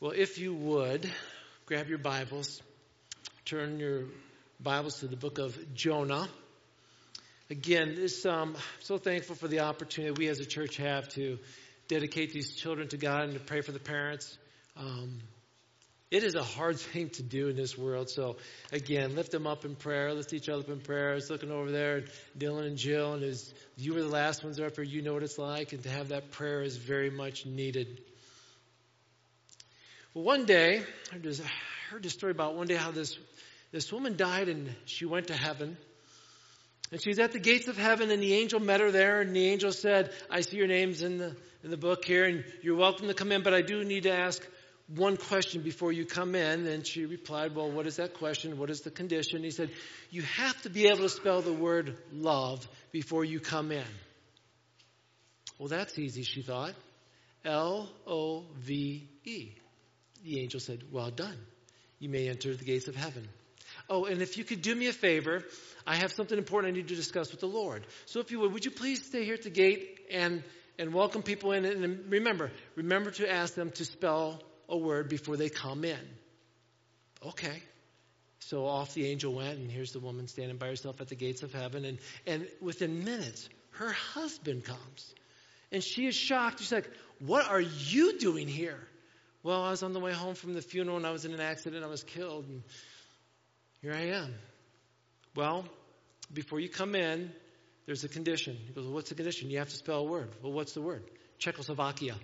Well, if you would, grab your Bibles, turn your Bibles to the book of Jonah. Again, this, um, I'm so thankful for the opportunity we as a church have to dedicate these children to God and to pray for the parents. Um, it is a hard thing to do in this world. So again, lift them up in prayer. Lift each other up in prayer. I was looking over there, Dylan and Jill, and as you were the last ones up here, you know what it's like, and to have that prayer is very much needed. Well, one day, I heard this story about one day how this, this woman died and she went to heaven. And she's at the gates of heaven and the angel met her there and the angel said, I see your names in the, in the book here and you're welcome to come in, but I do need to ask one question before you come in. And she replied, well, what is that question? What is the condition? He said, you have to be able to spell the word love before you come in. Well, that's easy, she thought. L-O-V-E. The angel said, Well done. You may enter the gates of heaven. Oh, and if you could do me a favor, I have something important I need to discuss with the Lord. So if you would, would you please stay here at the gate and, and welcome people in? And remember, remember to ask them to spell a word before they come in. Okay. So off the angel went, and here's the woman standing by herself at the gates of heaven. And, and within minutes, her husband comes. And she is shocked. She's like, What are you doing here? Well, I was on the way home from the funeral and I was in an accident. I was killed. And here I am. Well, before you come in, there's a condition. He goes, well, What's the condition? You have to spell a word. Well, what's the word? Czechoslovakia.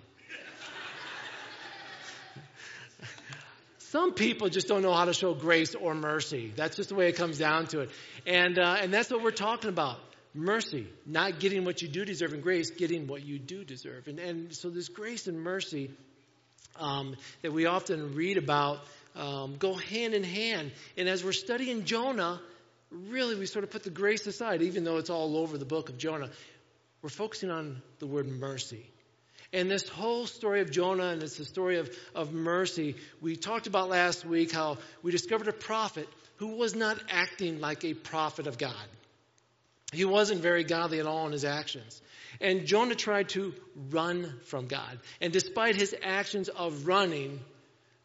Some people just don't know how to show grace or mercy. That's just the way it comes down to it. And, uh, and that's what we're talking about mercy, not getting what you do deserve, and grace, getting what you do deserve. And, and so this grace and mercy um, that we often read about um, go hand in hand. And as we're studying Jonah, really we sort of put the grace aside, even though it's all over the book of Jonah. We're focusing on the word mercy. And this whole story of Jonah, and it's the story of, of mercy, we talked about last week how we discovered a prophet who was not acting like a prophet of God. He wasn't very godly at all in his actions. And Jonah tried to run from God. And despite his actions of running,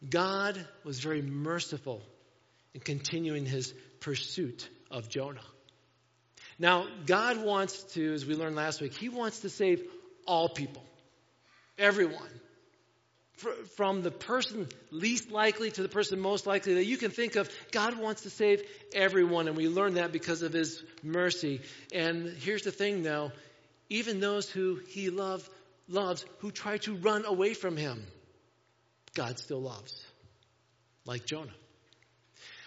God was very merciful in continuing his pursuit of Jonah. Now, God wants to, as we learned last week, He wants to save all people, everyone. From the person least likely to the person most likely that you can think of, God wants to save everyone, and we learn that because of His mercy. And here's the thing, though even those who he love, loves who try to run away from him, God still loves, like Jonah.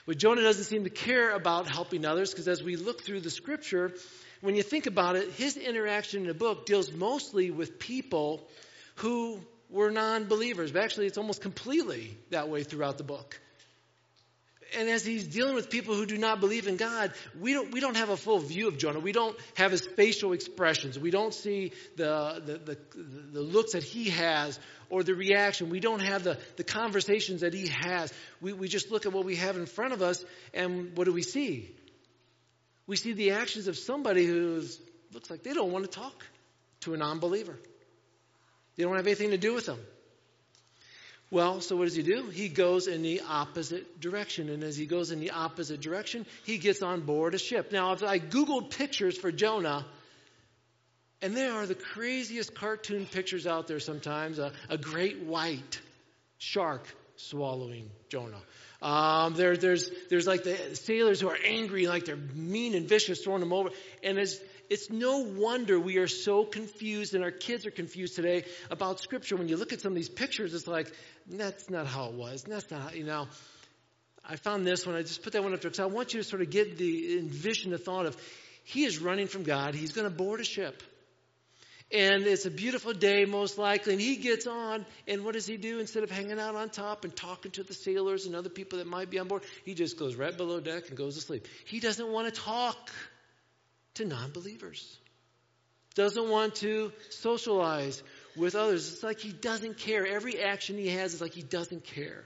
But Jonah doesn't seem to care about helping others because as we look through the scripture, when you think about it, his interaction in the book deals mostly with people who were non believers. But actually, it's almost completely that way throughout the book and as he's dealing with people who do not believe in God, we don't, we don't have a full view of Jonah. We don't have his facial expressions. We don't see the, the, the, the, looks that he has or the reaction. We don't have the, the conversations that he has. We, we just look at what we have in front of us and what do we see? We see the actions of somebody who looks like they don't want to talk to a non believer. They don't have anything to do with them. Well, so what does he do? He goes in the opposite direction. And as he goes in the opposite direction, he gets on board a ship. Now, if I Googled pictures for Jonah, and there are the craziest cartoon pictures out there sometimes a, a great white shark swallowing Jonah. Um, there, there's, there's like the sailors who are angry, like they're mean and vicious, throwing them over. And as it's no wonder we are so confused and our kids are confused today about scripture. When you look at some of these pictures, it's like, that's not how it was. That's not how, you know. I found this one. I just put that one up there because I want you to sort of get the envision the thought of he is running from God. He's going to board a ship. And it's a beautiful day, most likely. And he gets on, and what does he do? Instead of hanging out on top and talking to the sailors and other people that might be on board, he just goes right below deck and goes to sleep. He doesn't want to talk to non believers, doesn't want to socialize with others. It's like he doesn't care. Every action he has is like he doesn't care.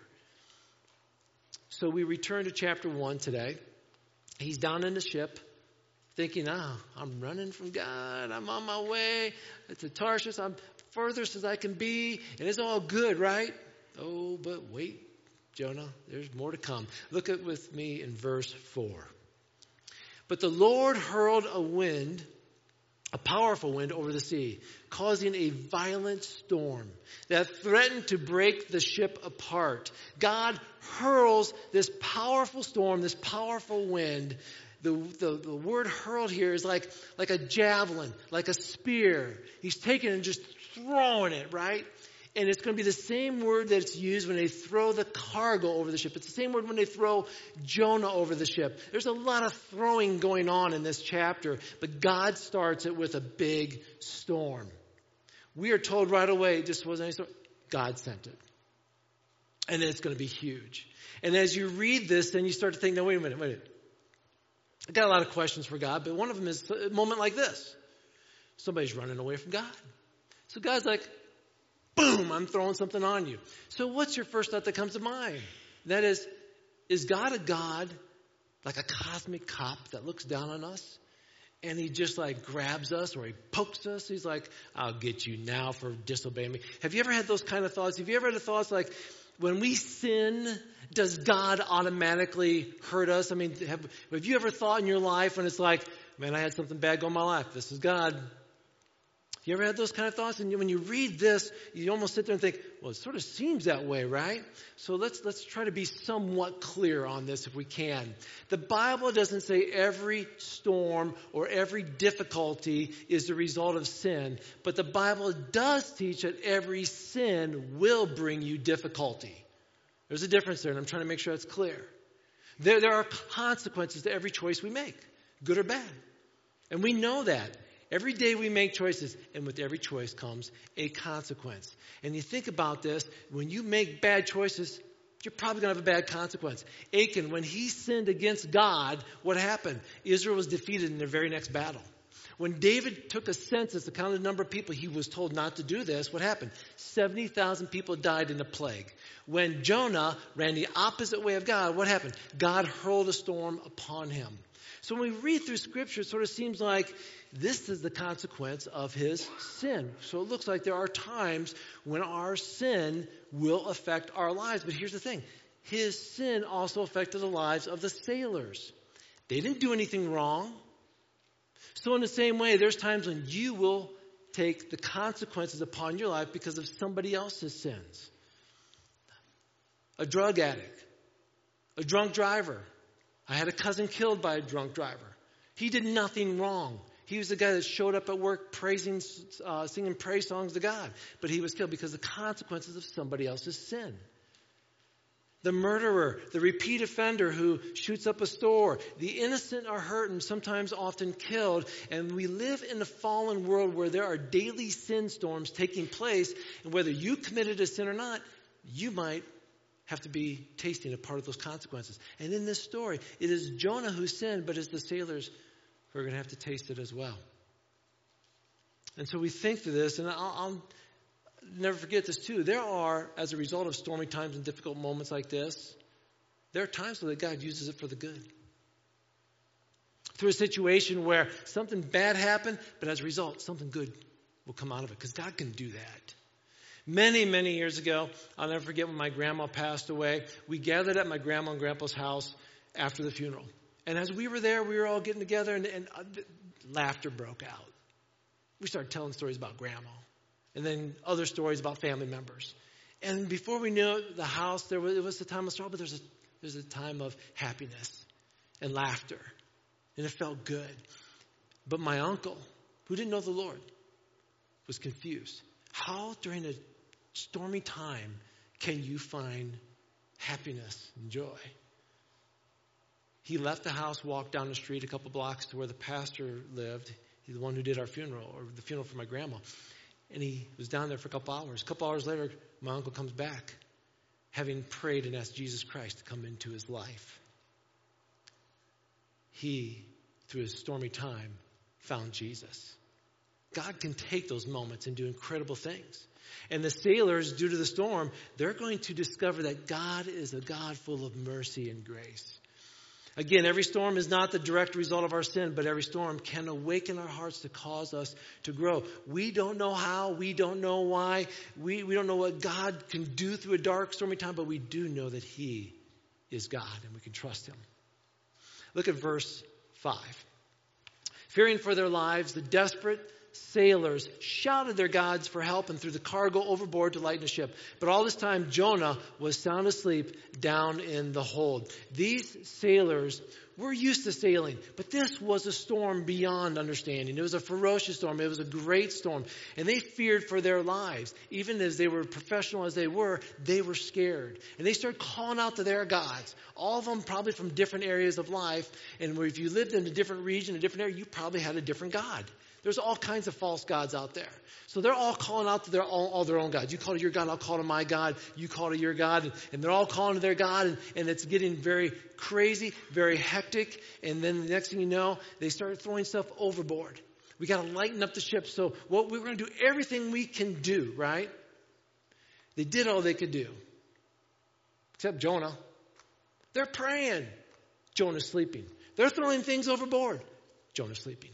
So we return to chapter 1 today. He's down in the ship thinking, ah, oh, I'm running from God. I'm on my way to Tarshish. I'm furthest as I can be. And it's all good, right? Oh, but wait, Jonah, there's more to come. Look at with me in verse 4. But the Lord hurled a wind, a powerful wind over the sea, causing a violent storm that threatened to break the ship apart. God hurls this powerful storm, this powerful wind. The, the, the word hurled here is like, like a javelin, like a spear. He's taking and just throwing it, right? And it's going to be the same word that's used when they throw the cargo over the ship. It's the same word when they throw Jonah over the ship. There's a lot of throwing going on in this chapter, but God starts it with a big storm. We are told right away it just wasn't any storm. God sent it. And it's going to be huge. And as you read this, then you start to think, no, wait a minute, wait a minute. I got a lot of questions for God, but one of them is a moment like this. Somebody's running away from God. So God's like, boom, I'm throwing something on you. So what's your first thought that comes to mind? That is, is God a God like a cosmic cop that looks down on us? And he just like grabs us or he pokes us. He's like, I'll get you now for disobeying me. Have you ever had those kind of thoughts? Have you ever had thoughts like, when we sin, does God automatically hurt us? I mean, have, have you ever thought in your life when it's like, man, I had something bad go in my life. This is God. You ever had those kind of thoughts? And when you read this, you almost sit there and think, well, it sort of seems that way, right? So let's, let's try to be somewhat clear on this if we can. The Bible doesn't say every storm or every difficulty is the result of sin, but the Bible does teach that every sin will bring you difficulty. There's a difference there, and I'm trying to make sure that's clear. There, there are consequences to every choice we make, good or bad. And we know that. Every day we make choices, and with every choice comes a consequence. And you think about this, when you make bad choices, you're probably going to have a bad consequence. Achan, when he sinned against God, what happened? Israel was defeated in their very next battle. When David took a census the number of people he was told not to do this, what happened? 70,000 people died in a plague. When Jonah ran the opposite way of God, what happened? God hurled a storm upon him. So when we read through Scripture, it sort of seems like this is the consequence of his sin. So it looks like there are times when our sin will affect our lives. But here's the thing his sin also affected the lives of the sailors. They didn't do anything wrong. So, in the same way, there's times when you will take the consequences upon your life because of somebody else's sins. A drug addict, a drunk driver. I had a cousin killed by a drunk driver. He did nothing wrong. He was the guy that showed up at work praising, uh, singing praise songs to God. But he was killed because of the consequences of somebody else's sin. The murderer, the repeat offender who shoots up a store, the innocent are hurt and sometimes often killed. And we live in a fallen world where there are daily sin storms taking place. And whether you committed a sin or not, you might have to be tasting a part of those consequences. And in this story, it is Jonah who sinned, but it's the sailors who are going to have to taste it as well. And so we think through this, and I'll, I'll never forget this too. There are, as a result of stormy times and difficult moments like this, there are times where God uses it for the good. Through a situation where something bad happened, but as a result, something good will come out of it, because God can do that. Many, many years ago, I'll never forget when my grandma passed away. We gathered at my grandma and grandpa's house after the funeral. And as we were there, we were all getting together, and, and uh, laughter broke out. We started telling stories about grandma, and then other stories about family members. And before we knew it, the house, there was, it was a time of sorrow, but there's a, there's a time of happiness and laughter. And it felt good. But my uncle, who didn't know the Lord, was confused. How, during a stormy time, can you find happiness and joy? He left the house, walked down the street a couple blocks to where the pastor lived. He's the one who did our funeral, or the funeral for my grandma. And he was down there for a couple hours. A couple hours later, my uncle comes back, having prayed and asked Jesus Christ to come into his life. He, through his stormy time, found Jesus. God can take those moments and do incredible things. And the sailors, due to the storm, they're going to discover that God is a God full of mercy and grace. Again, every storm is not the direct result of our sin, but every storm can awaken our hearts to cause us to grow. We don't know how, we don't know why, we, we don't know what God can do through a dark, stormy time, but we do know that He is God and we can trust Him. Look at verse 5. Fearing for their lives, the desperate sailors shouted their gods for help and threw the cargo overboard to lighten the ship. But all this time, Jonah was sound asleep down in the hold. These sailors were used to sailing, but this was a storm beyond understanding. It was a ferocious storm. It was a great storm. And they feared for their lives. Even as they were professional as they were, they were scared. And they started calling out to their gods. All of them probably from different areas of life. And if you lived in a different region, a different area, you probably had a different God. There's all kinds of false gods out there. So they're all calling out to their all, all their own gods. You call to your God, I'll call to my God. You call to your God, and, and they're all calling to their God, and, and it's getting very crazy, very hectic. And then the next thing you know, they start throwing stuff overboard. We got to lighten up the ship. So what we're going to do everything we can do, right? They did all they could do, except Jonah. They're praying. Jonah's sleeping. They're throwing things overboard. Jonah's sleeping.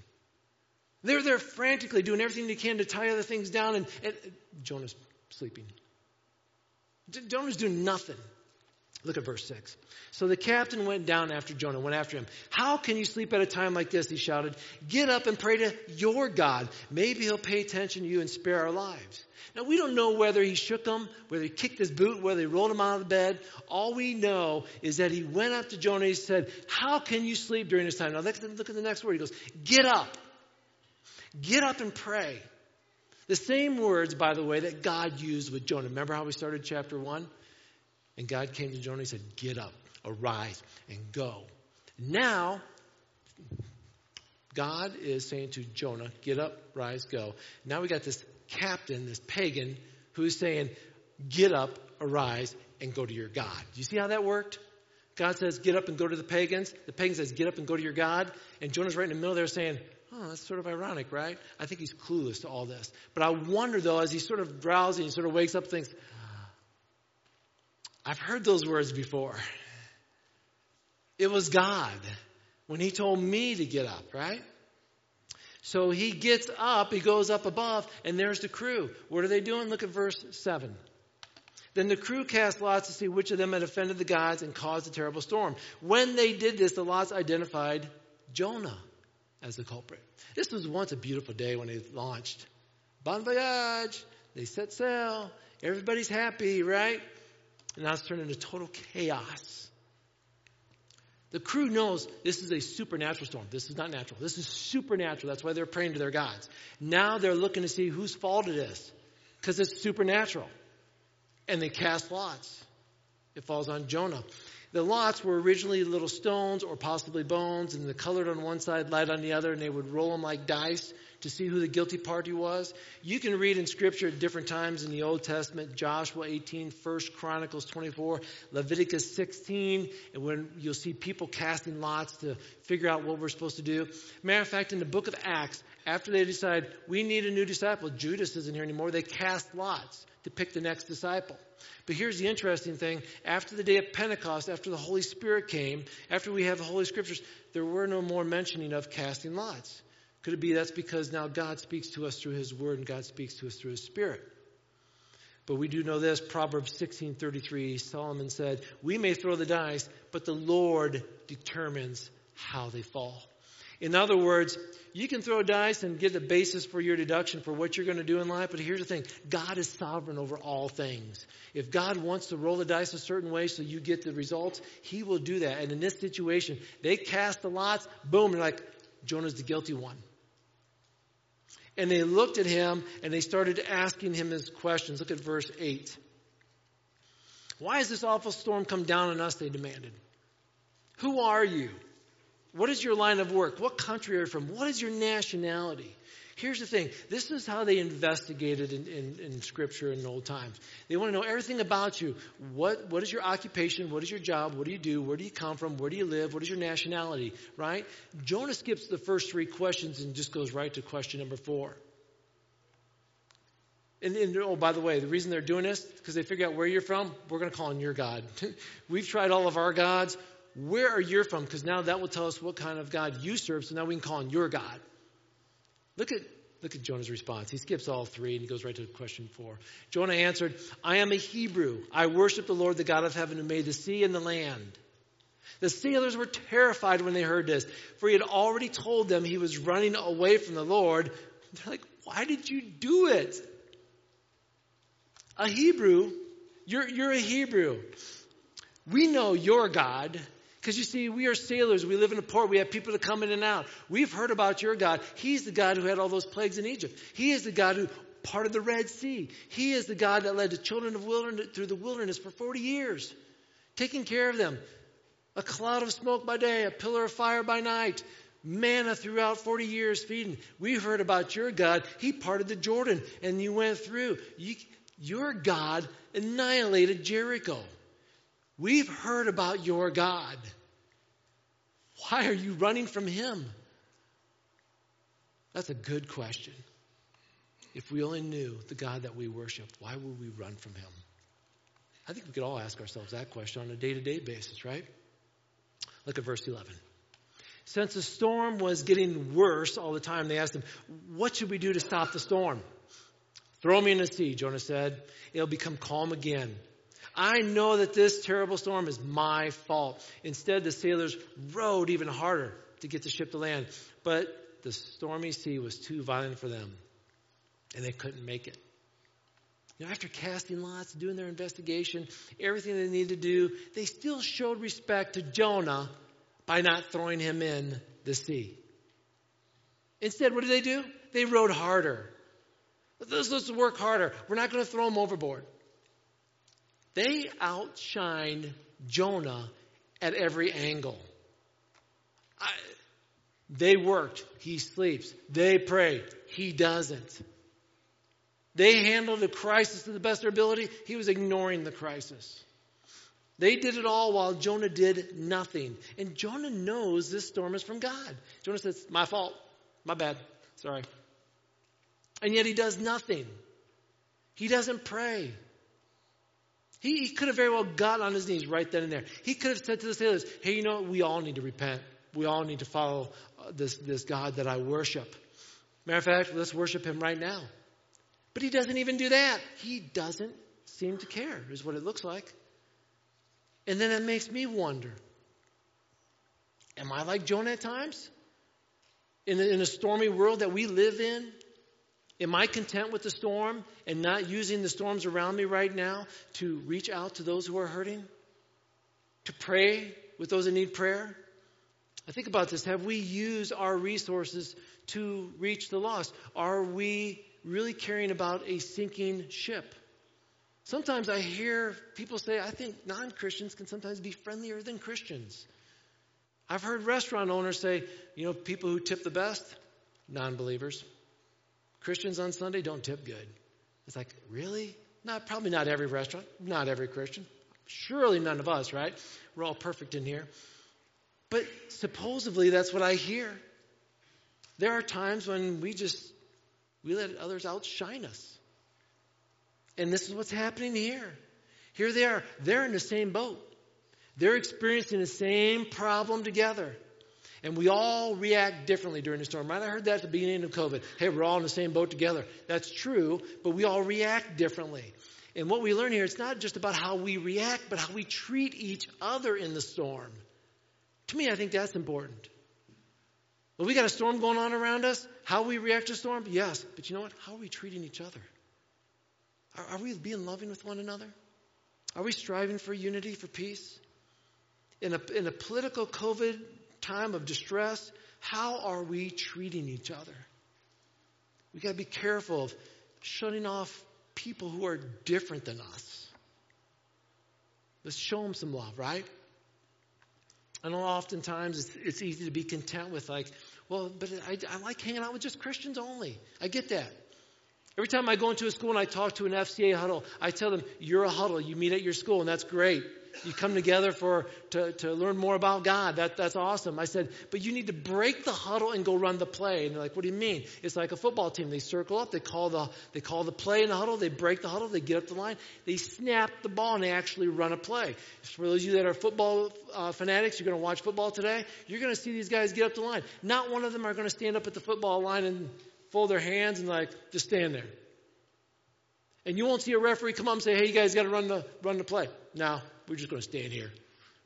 They're there frantically doing everything they can to tie other things down, and, and Jonah's sleeping. Jonah's doing nothing. Look at verse 6. So the captain went down after Jonah, went after him. How can you sleep at a time like this? He shouted. Get up and pray to your God. Maybe he'll pay attention to you and spare our lives. Now, we don't know whether he shook him, whether he kicked his boot, whether he rolled him out of the bed. All we know is that he went up to Jonah and he said, How can you sleep during this time? Now, look at the next word. He goes, Get up. Get up and pray. The same words, by the way, that God used with Jonah. Remember how we started chapter 1? And God came to Jonah and said, Get up, arise, and go. Now, God is saying to Jonah, Get up, rise, go. Now we got this captain, this pagan, who's saying, Get up, arise, and go to your God. Do you see how that worked? God says, Get up and go to the pagans. The pagan says, Get up and go to your God. And Jonah's right in the middle there saying, Oh, that's sort of ironic, right? I think he's clueless to all this. But I wonder, though, as he's sort of drowsy and sort of wakes up, thinks, I've heard those words before. It was God when he told me to get up, right? So he gets up, he goes up above, and there's the crew. What are they doing? Look at verse 7. Then the crew cast lots to see which of them had offended the gods and caused a terrible storm. When they did this, the lots identified Jonah as the culprit. This was once a beautiful day when they launched. Bon voyage! They set sail. Everybody's happy, right? And now it's turned into total chaos. The crew knows this is a supernatural storm. This is not natural. This is supernatural. That's why they're praying to their gods. Now they're looking to see whose fault it is. Because it's supernatural. And they cast lots. It falls on Jonah. The lots were originally little stones or possibly bones, and the colored on one side, light on the other, and they would roll them like dice to see who the guilty party was. You can read in Scripture at different times in the Old Testament, Joshua 18, 1 Chronicles 24, Leviticus 16, and when you'll see people casting lots to figure out what we're supposed to do. Matter of fact, in the book of Acts, after they decide we need a new disciple, Judas isn't here anymore, they cast lots to pick the next disciple. But here's the interesting thing. After the day of Pentecost, after the Holy Spirit came, after we have the Holy Scriptures, there were no more mentioning of casting lots. Could it be that's because now God speaks to us through His Word and God speaks to us through His Spirit? But we do know this, Proverbs 16:33, Solomon said, "We may throw the dice, but the Lord determines how they fall." In other words, you can throw dice and get a basis for your deduction for what you're going to do in life, but here's the thing God is sovereign over all things. If God wants to roll the dice a certain way so you get the results, He will do that. And in this situation, they cast the lots, boom, they're like, Jonah's the guilty one. And they looked at him and they started asking him his questions. Look at verse 8. Why has this awful storm come down on us? They demanded. Who are you? What is your line of work? What country are you from? What is your nationality? Here's the thing. This is how they investigated in, in, in, Scripture in old times. They want to know everything about you. What, what is your occupation? What is your job? What do you do? Where do you come from? Where do you live? What is your nationality? Right? Jonah skips the first three questions and just goes right to question number four. And, and, oh, by the way, the reason they're doing this because they figure out where you're from. We're going to call on your God. We've tried all of our gods where are you from? Because now that will tell us what kind of God you serve, so now we can call on your God. Look at, look at Jonah's response. He skips all three and he goes right to question four. Jonah answered, I am a Hebrew. I worship the Lord, the God of heaven, who made the sea and the land. The sailors were terrified when they heard this, for he had already told them he was running away from the Lord. They're like, Why did you do it? A Hebrew, you're, you're a Hebrew. We know your God. Because you see, we are sailors. We live in a port. We have people to come in and out. We've heard about your God. He's the God who had all those plagues in Egypt. He is the God who parted the Red Sea. He is the God that led the children of wilderness through the wilderness for 40 years, taking care of them. A cloud of smoke by day, a pillar of fire by night, manna throughout 40 years feeding. We've heard about your God. He parted the Jordan and you went through. You, your God annihilated Jericho. We've heard about your God. Why are you running from him? That's a good question. If we only knew the God that we worship, why would we run from him? I think we could all ask ourselves that question on a day to day basis, right? Look at verse 11. Since the storm was getting worse all the time, they asked him, What should we do to stop the storm? Throw me in the sea, Jonah said. It'll become calm again. I know that this terrible storm is my fault. Instead, the sailors rowed even harder to get the ship to land. But the stormy sea was too violent for them, and they couldn't make it. You know, after casting lots, doing their investigation, everything they needed to do, they still showed respect to Jonah by not throwing him in the sea. Instead, what did they do? They rowed harder. Let's, let's work harder. We're not going to throw him overboard. They outshined Jonah at every angle. I, they worked, he sleeps. They prayed, he doesn't. They handled the crisis to the best of their ability, he was ignoring the crisis. They did it all while Jonah did nothing. And Jonah knows this storm is from God. Jonah says, My fault. My bad. Sorry. And yet he does nothing. He doesn't pray. He, he could have very well got on his knees right then and there. He could have said to the sailors, hey, you know what? We all need to repent. We all need to follow uh, this, this God that I worship. Matter of fact, let's worship him right now. But he doesn't even do that. He doesn't seem to care, is what it looks like. And then it makes me wonder Am I like Jonah at times? In in a stormy world that we live in, Am I content with the storm and not using the storms around me right now to reach out to those who are hurting? To pray with those that need prayer? I think about this. Have we used our resources to reach the lost? Are we really caring about a sinking ship? Sometimes I hear people say, I think non Christians can sometimes be friendlier than Christians. I've heard restaurant owners say, you know, people who tip the best, non believers. Christians on Sunday don't tip good. It's like, really? Not probably not every restaurant, not every Christian. Surely none of us, right? We're all perfect in here. But supposedly that's what I hear. There are times when we just we let others outshine us. And this is what's happening here. Here they are. They're in the same boat. They're experiencing the same problem together. And we all react differently during the storm. Right? I heard that at the beginning of COVID. Hey, we're all in the same boat together. That's true, but we all react differently. And what we learn here, it's not just about how we react, but how we treat each other in the storm. To me, I think that's important. Well, we got a storm going on around us. How we react to storm? Yes. But you know what? How are we treating each other? Are, are we being loving with one another? Are we striving for unity, for peace? In a, in a political COVID time of distress, how are we treating each other? We got to be careful of shutting off people who are different than us. Let's show them some love, right? I know oftentimes it's, it's easy to be content with, like, well, but I, I like hanging out with just Christians only. I get that. Every time I go into a school and I talk to an FCA huddle, I tell them, you're a huddle. You meet at your school, and that's great. You come together for to, to learn more about God. That, that's awesome. I said, but you need to break the huddle and go run the play. And they're like, what do you mean? It's like a football team. They circle up, they call the they call the play in the huddle, they break the huddle, they get up the line, they snap the ball and they actually run a play. For those of you that are football uh, fanatics, you're going to watch football today. You're going to see these guys get up the line. Not one of them are going to stand up at the football line and fold their hands and like just stand there. And you won't see a referee come up and say, "Hey, you guys got to run the run the play." No, we're just going to stand here.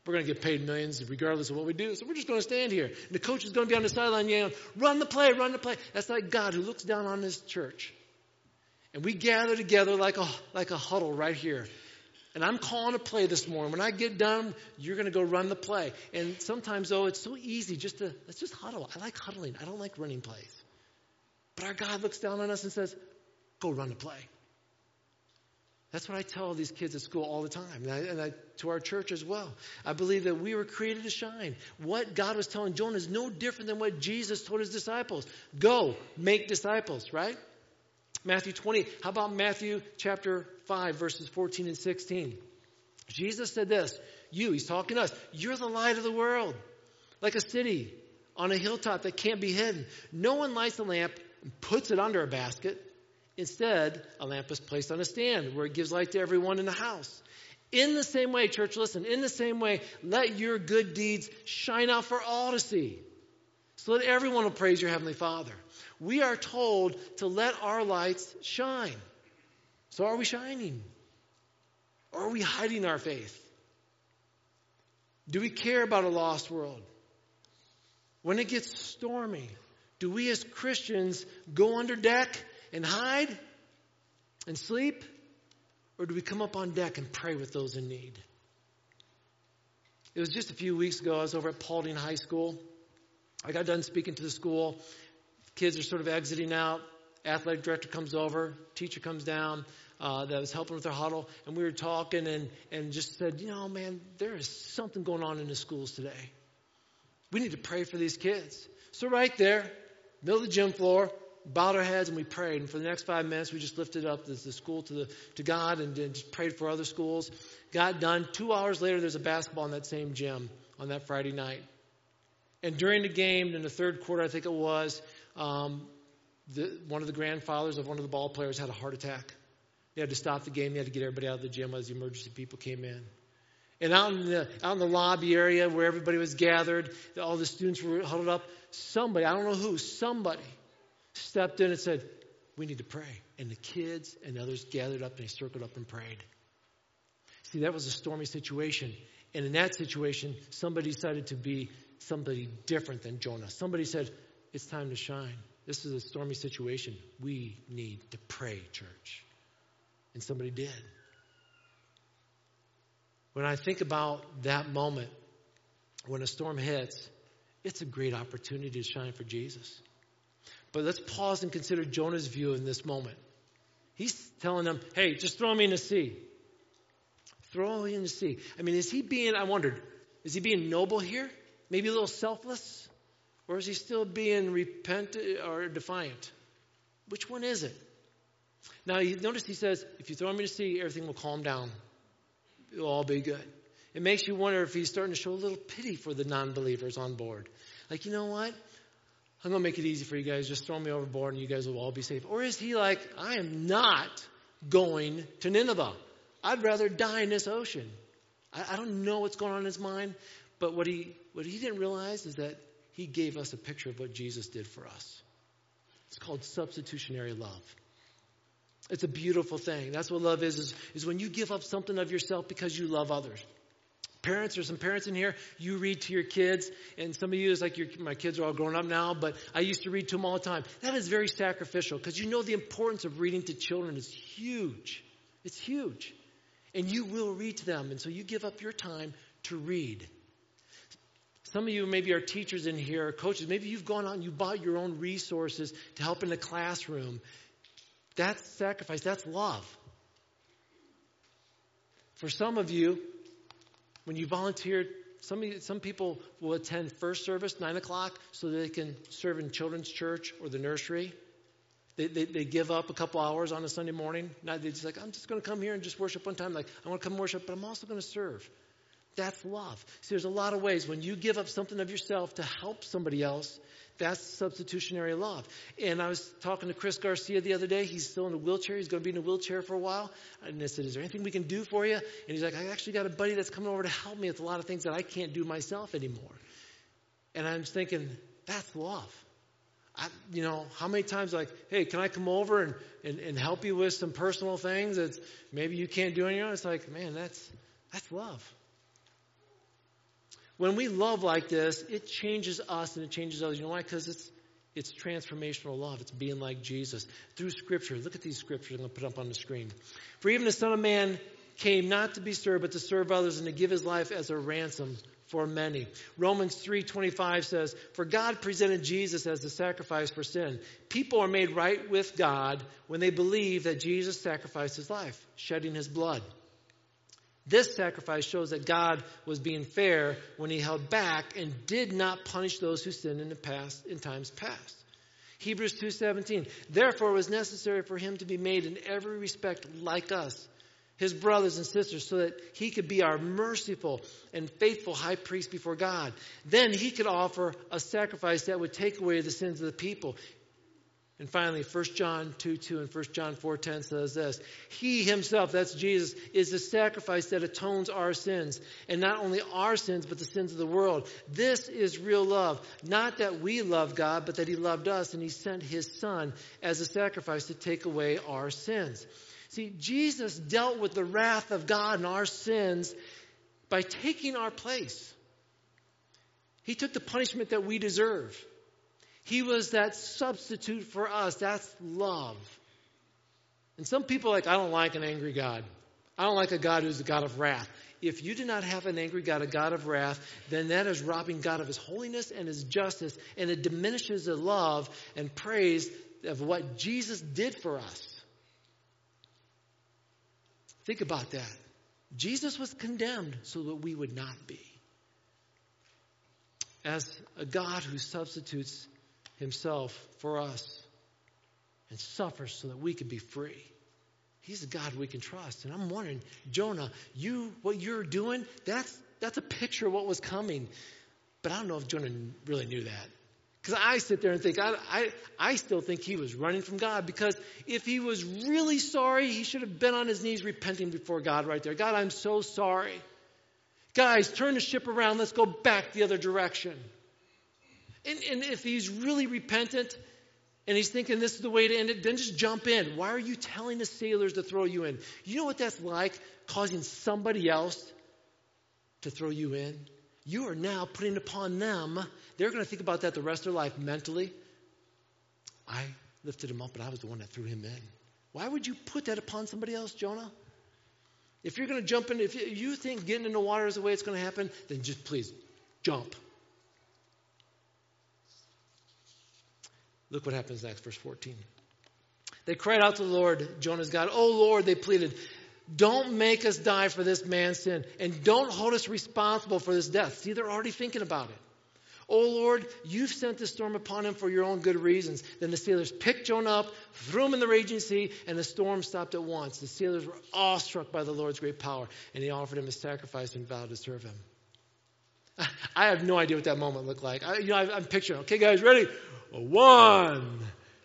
We're going to get paid millions regardless of what we do. So we're just going to stand here. And the coach is going to be on the sideline yelling, "Run the play, run the play." That's like God who looks down on this church. And we gather together like a like a huddle right here. And I'm calling a play this morning. When I get done, you're going to go run the play. And sometimes, though, it's so easy just to let's just huddle. I like huddling. I don't like running plays. But our God looks down on us and says, "Go run the play." That's what I tell these kids at school all the time, and, I, and I, to our church as well. I believe that we were created to shine. What God was telling Jonah is no different than what Jesus told his disciples. Go, make disciples, right? Matthew 20. How about Matthew chapter 5, verses 14 and 16? Jesus said this You, he's talking to us, you're the light of the world, like a city on a hilltop that can't be hidden. No one lights a lamp and puts it under a basket Instead, a lamp is placed on a stand where it gives light to everyone in the house. In the same way, church, listen, in the same way, let your good deeds shine out for all to see. So that everyone will praise your Heavenly Father. We are told to let our lights shine. So are we shining? Or are we hiding our faith? Do we care about a lost world? When it gets stormy, do we as Christians go under deck and hide and sleep? Or do we come up on deck and pray with those in need? It was just a few weeks ago, I was over at Paulding High School. I got done speaking to the school. Kids are sort of exiting out. Athletic director comes over, teacher comes down uh, that was helping with their huddle, and we were talking and, and just said, you know, man, there is something going on in the schools today. We need to pray for these kids. So right there, middle of the gym floor, bowed our heads and we prayed. And for the next five minutes, we just lifted up the, the school to, the, to God and, and just prayed for other schools. Got done. Two hours later, there's a basketball in that same gym on that Friday night. And during the game, in the third quarter, I think it was, um, the, one of the grandfathers of one of the ball players had a heart attack. They had to stop the game. They had to get everybody out of the gym as the emergency people came in. And out in the out in the lobby area where everybody was gathered, all the students were huddled up. Somebody, I don't know who, somebody stepped in and said, We need to pray. And the kids and others gathered up and they circled up and prayed. See, that was a stormy situation. And in that situation, somebody decided to be somebody different than Jonah. Somebody said, It's time to shine. This is a stormy situation. We need to pray, church. And somebody did. When I think about that moment, when a storm hits, it's a great opportunity to shine for Jesus. But let's pause and consider Jonah's view in this moment. He's telling them, hey, just throw me in the sea. Throw me in the sea. I mean, is he being, I wondered, is he being noble here? Maybe a little selfless? Or is he still being repentant or defiant? Which one is it? Now, you notice he says, if you throw me in the sea, everything will calm down. It'll all be good. It makes you wonder if he's starting to show a little pity for the non believers on board. Like, you know what? I'm going to make it easy for you guys. Just throw me overboard and you guys will all be safe. Or is he like, I am not going to Nineveh. I'd rather die in this ocean. I, I don't know what's going on in his mind, but what he, what he didn't realize is that he gave us a picture of what Jesus did for us. It's called substitutionary love. It's a beautiful thing. That's what love is, is, is when you give up something of yourself because you love others. Parents, there's some parents in here, you read to your kids, and some of you is like, your, my kids are all grown up now, but I used to read to them all the time. That is very sacrificial because you know the importance of reading to children is huge. It's huge. And you will read to them, and so you give up your time to read. Some of you maybe are teachers in here, or coaches. Maybe you've gone out and you bought your own resources to help in the classroom. That's sacrifice, that's love. For some of you, when you volunteer, some, some people will attend first service, 9 o'clock, so that they can serve in children's church or the nursery. They, they, they give up a couple hours on a Sunday morning. Now they're just like, I'm just going to come here and just worship one time. Like, I want to come worship, but I'm also going to serve. That's love. See, there's a lot of ways when you give up something of yourself to help somebody else, that's substitutionary love. And I was talking to Chris Garcia the other day. He's still in a wheelchair. He's going to be in a wheelchair for a while. And I said, Is there anything we can do for you? And he's like, I actually got a buddy that's coming over to help me with a lot of things that I can't do myself anymore. And I'm thinking, That's love. I, you know, how many times like, hey, can I come over and, and, and help you with some personal things that maybe you can't do on your own? It's like, man, that's that's love. When we love like this, it changes us and it changes others. You know why? Because it's it's transformational love. It's being like Jesus. Through Scripture. Look at these scriptures I'm going to put up on the screen. For even the Son of Man came not to be served, but to serve others and to give his life as a ransom for many. Romans 3:25 says, "For God presented Jesus as the sacrifice for sin. People are made right with God when they believe that Jesus sacrificed his life, shedding his blood." This sacrifice shows that God was being fair when he held back and did not punish those who sinned in the past in times past. Hebrews 2:17 Therefore it was necessary for him to be made in every respect like us his brothers and sisters so that he could be our merciful and faithful high priest before God. Then he could offer a sacrifice that would take away the sins of the people. And finally, 1 John 2 2 and 1 John 4 10 says this He himself, that's Jesus, is the sacrifice that atones our sins. And not only our sins, but the sins of the world. This is real love. Not that we love God, but that He loved us and He sent His Son as a sacrifice to take away our sins. See, Jesus dealt with the wrath of God and our sins by taking our place. He took the punishment that we deserve. He was that substitute for us. That's love. And some people are like, I don't like an angry God. I don't like a God who's a God of wrath. If you do not have an angry God, a God of wrath, then that is robbing God of his holiness and his justice, and it diminishes the love and praise of what Jesus did for us. Think about that. Jesus was condemned so that we would not be. As a God who substitutes himself for us and suffers so that we can be free. He's a God we can trust. And I'm wondering, Jonah, you what you're doing, that's that's a picture of what was coming. But I don't know if Jonah really knew that. Because I sit there and think, I, I, I still think he was running from God. Because if he was really sorry, he should have been on his knees repenting before God right there. God, I'm so sorry. Guys, turn the ship around. Let's go back the other direction. And, and if he's really repentant and he's thinking this is the way to end it, then just jump in. Why are you telling the sailors to throw you in? You know what that's like? Causing somebody else to throw you in. You are now putting upon them, they're going to think about that the rest of their life mentally. I lifted him up, but I was the one that threw him in. Why would you put that upon somebody else, Jonah? If you're going to jump in, if you think getting in the water is the way it's going to happen, then just please jump. Look what happens next, verse 14. They cried out to the Lord, Jonah's God. Oh Lord, they pleaded, don't make us die for this man's sin, and don't hold us responsible for this death. See, they're already thinking about it. Oh Lord, you've sent this storm upon him for your own good reasons. Then the sailors picked Jonah up, threw him in the raging sea, and the storm stopped at once. The sailors were awestruck by the Lord's great power, and he offered him a sacrifice and vowed to serve him. I have no idea what that moment looked like. I, you know, I, am picturing, okay, guys, ready? A one,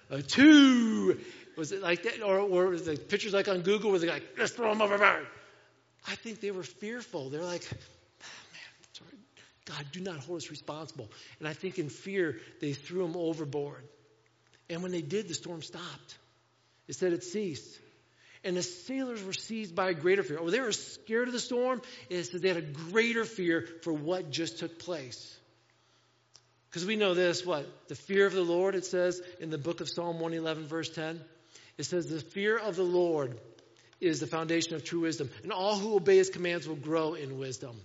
a two. Was it like that? Or, or was the pictures like on Google where they're like, let's throw them overboard? I think they were fearful. They're like, oh, man. God, do not hold us responsible. And I think in fear, they threw him overboard. And when they did, the storm stopped. It said it ceased. And the sailors were seized by a greater fear. Oh, they were scared of the storm. It said they had a greater fear for what just took place. Because we know this, what? The fear of the Lord, it says in the book of Psalm 111, verse 10. It says, The fear of the Lord is the foundation of true wisdom, and all who obey his commands will grow in wisdom.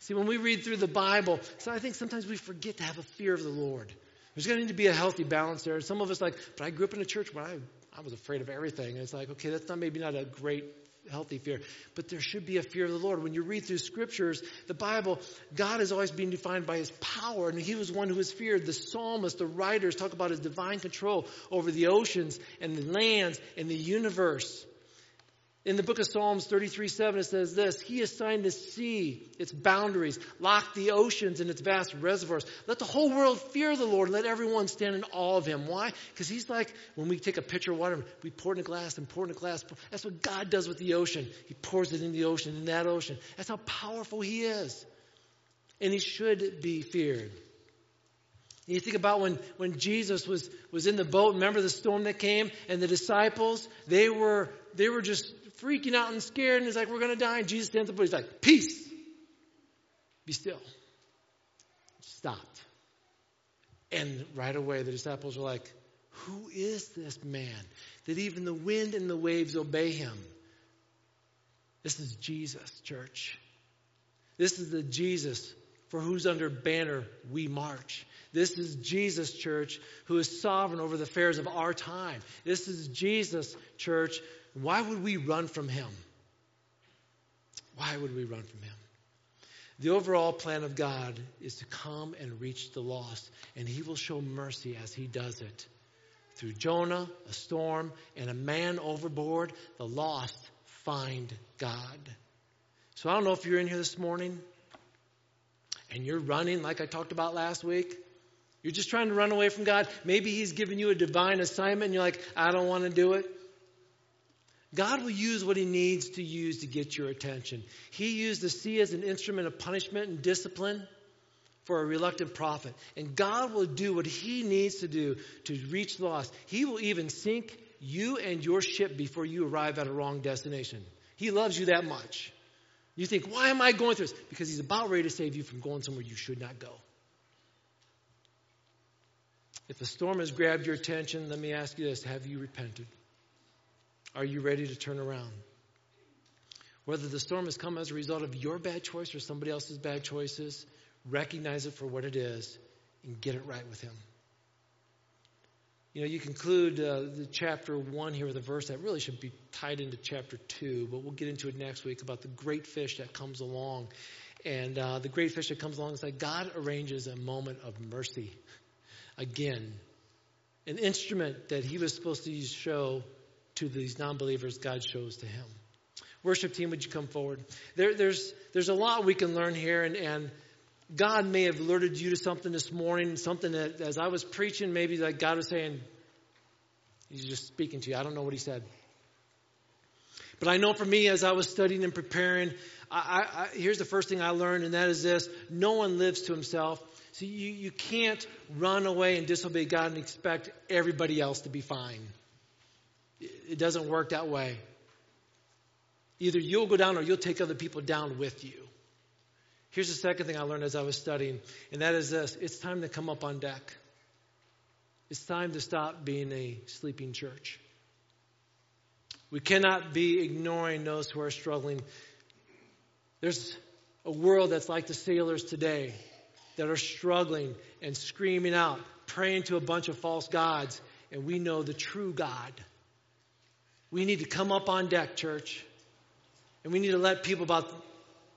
See, when we read through the Bible, so I think sometimes we forget to have a fear of the Lord. There's going to need to be a healthy balance there. Some of us like, but I grew up in a church where I, I was afraid of everything. And it's like, okay, that's not maybe not a great healthy fear. But there should be a fear of the Lord. When you read through scriptures, the Bible, God is always being defined by his power, and he was one who was feared. The psalmists, the writers talk about his divine control over the oceans and the lands and the universe. In the book of Psalms 33 7, it says this He assigned the sea its boundaries, locked the oceans in its vast reservoirs. Let the whole world fear the Lord, let everyone stand in awe of him. Why? Because he's like when we take a pitcher of water, we pour it in a glass and pour it in a glass. That's what God does with the ocean. He pours it in the ocean, in that ocean. That's how powerful he is. And he should be feared. You think about when, when Jesus was, was in the boat, remember the storm that came, and the disciples, they were, they were just freaking out and scared, and he's like, we're going to die. And Jesus stands up and he's like, peace. Be still. Stopped. And right away the disciples were like, who is this man that even the wind and the waves obey him? This is Jesus, church. This is the Jesus for whose under banner we march. This is Jesus, church, who is sovereign over the affairs of our time. This is Jesus, church, why would we run from him? Why would we run from him? The overall plan of God is to come and reach the lost, and he will show mercy as he does it. Through Jonah, a storm, and a man overboard, the lost find God. So I don't know if you're in here this morning and you're running like I talked about last week. You're just trying to run away from God. Maybe He's given you a divine assignment and you're like, I don't want to do it. God will use what he needs to use to get your attention. He used the sea as an instrument of punishment and discipline for a reluctant prophet. And God will do what he needs to do to reach the lost. He will even sink you and your ship before you arrive at a wrong destination. He loves you that much. You think, why am I going through this? Because he's about ready to save you from going somewhere you should not go. If a storm has grabbed your attention, let me ask you this have you repented? Are you ready to turn around? Whether the storm has come as a result of your bad choice or somebody else's bad choices, recognize it for what it is and get it right with Him. You know, you conclude uh, the chapter one here with a verse that really should be tied into chapter two, but we'll get into it next week about the great fish that comes along. And uh, the great fish that comes along is like God arranges a moment of mercy again. An instrument that he was supposed to show to these non believers God shows to him. Worship team, would you come forward? There, there's, there's a lot we can learn here, and, and God may have alerted you to something this morning, something that as I was preaching, maybe like God was saying, He's just speaking to you. I don't know what He said. But I know for me, as I was studying and preparing, I, I, here's the first thing I learned, and that is this no one lives to himself. So you, you can't run away and disobey God and expect everybody else to be fine. It doesn't work that way. Either you'll go down or you'll take other people down with you. Here's the second thing I learned as I was studying, and that is this it's time to come up on deck. It's time to stop being a sleeping church. We cannot be ignoring those who are struggling. There's a world that's like the sailors today that are struggling and screaming out, praying to a bunch of false gods, and we know the true God. We need to come up on deck, church, and we need to let people about,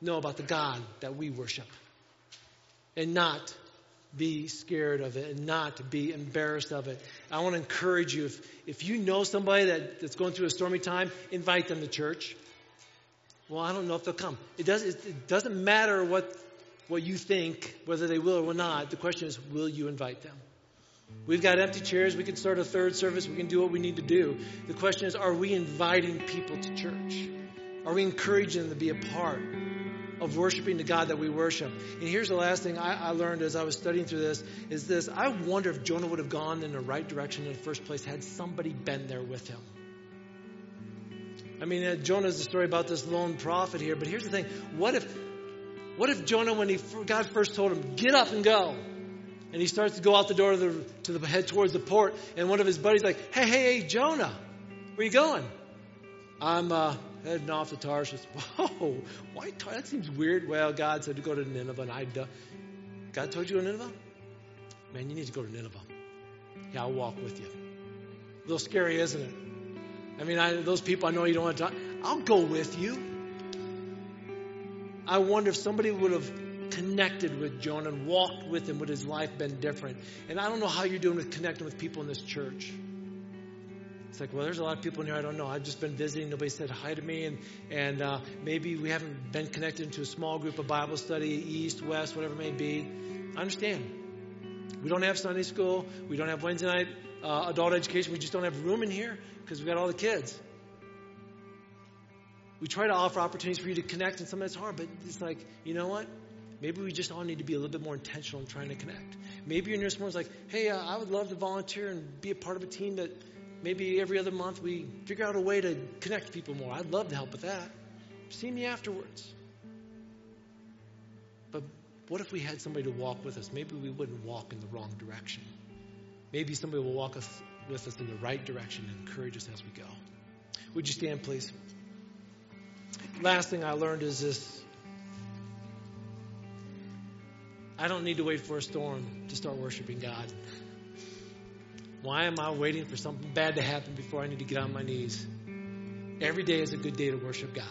know about the God that we worship and not be scared of it and not be embarrassed of it. I want to encourage you if, if you know somebody that, that's going through a stormy time, invite them to church. Well, I don't know if they'll come. It, does, it, it doesn't matter what, what you think, whether they will or will not. The question is, will you invite them? We've got empty chairs. We can start a third service. We can do what we need to do. The question is, are we inviting people to church? Are we encouraging them to be a part of worshiping the God that we worship? And here's the last thing I, I learned as I was studying through this is this. I wonder if Jonah would have gone in the right direction in the first place had somebody been there with him. I mean, uh, Jonah's the story about this lone prophet here, but here's the thing. What if, what if Jonah, when he, God first told him, get up and go, and he starts to go out the door to the, to the head towards the port. And one of his buddies like, hey, hey, hey, Jonah, where you going? I'm uh, heading off to Tarshish. Whoa, why? Tar- that seems weird. Well, God said to go to Nineveh, and I. God told you to Nineveh? Man, you need to go to Nineveh. Yeah, I'll walk with you. A little scary, isn't it? I mean, I, those people I know you don't want to talk. I'll go with you. I wonder if somebody would have connected with Jonah and walked with him, would his life been different? And I don't know how you're doing with connecting with people in this church. It's like, well, there's a lot of people in here I don't know. I've just been visiting. Nobody said hi to me, and and uh, maybe we haven't been connected into a small group of Bible study, east, west, whatever it may be. I understand. We don't have Sunday school. We don't have Wednesday night uh, adult education. We just don't have room in here because we've got all the kids. We try to offer opportunities for you to connect, and sometimes it's hard. But it's like, you know what? Maybe we just all need to be a little bit more intentional in trying to connect. Maybe you're in this morning like, hey, uh, I would love to volunteer and be a part of a team that maybe every other month we figure out a way to connect people more. I'd love to help with that. See me afterwards. But what if we had somebody to walk with us? Maybe we wouldn't walk in the wrong direction. Maybe somebody will walk us with us in the right direction and encourage us as we go. Would you stand, please? Last thing I learned is this I don't need to wait for a storm to start worshiping God. Why am I waiting for something bad to happen before I need to get on my knees? Every day is a good day to worship God.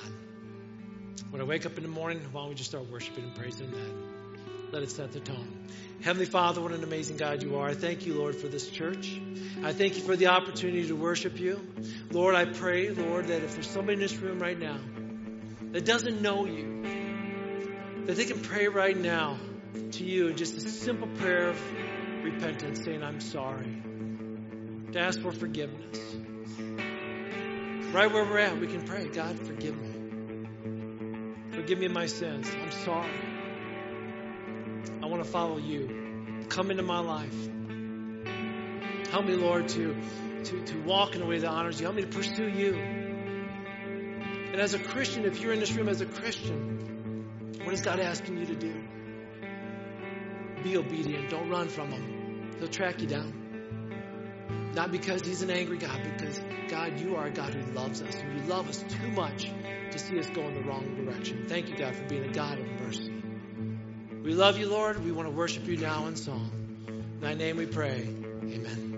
When I wake up in the morning, why don't we just start worshiping and praising that? Let it set the tone. Heavenly Father, what an amazing God you are. I thank you, Lord, for this church. I thank you for the opportunity to worship you. Lord, I pray, Lord, that if there's somebody in this room right now that doesn't know you, that they can pray right now to you in just a simple prayer of repentance, saying, I'm sorry. To ask for forgiveness. Right where we're at, we can pray, God, forgive me. Forgive me my sins. I'm sorry. I want to follow you. Come into my life. Help me, Lord, to, to, to walk in a way that honors you. Help me to pursue you. And as a Christian, if you're in this room as a Christian, what is God asking you to do? Be obedient. Don't run from Him. He'll track you down. Not because He's an angry God, because God, you are a God who loves us. And you love us too much to see us go in the wrong direction. Thank you, God, for being a God of mercy. We love you, Lord. We want to worship you now in song. In thy name we pray. Amen.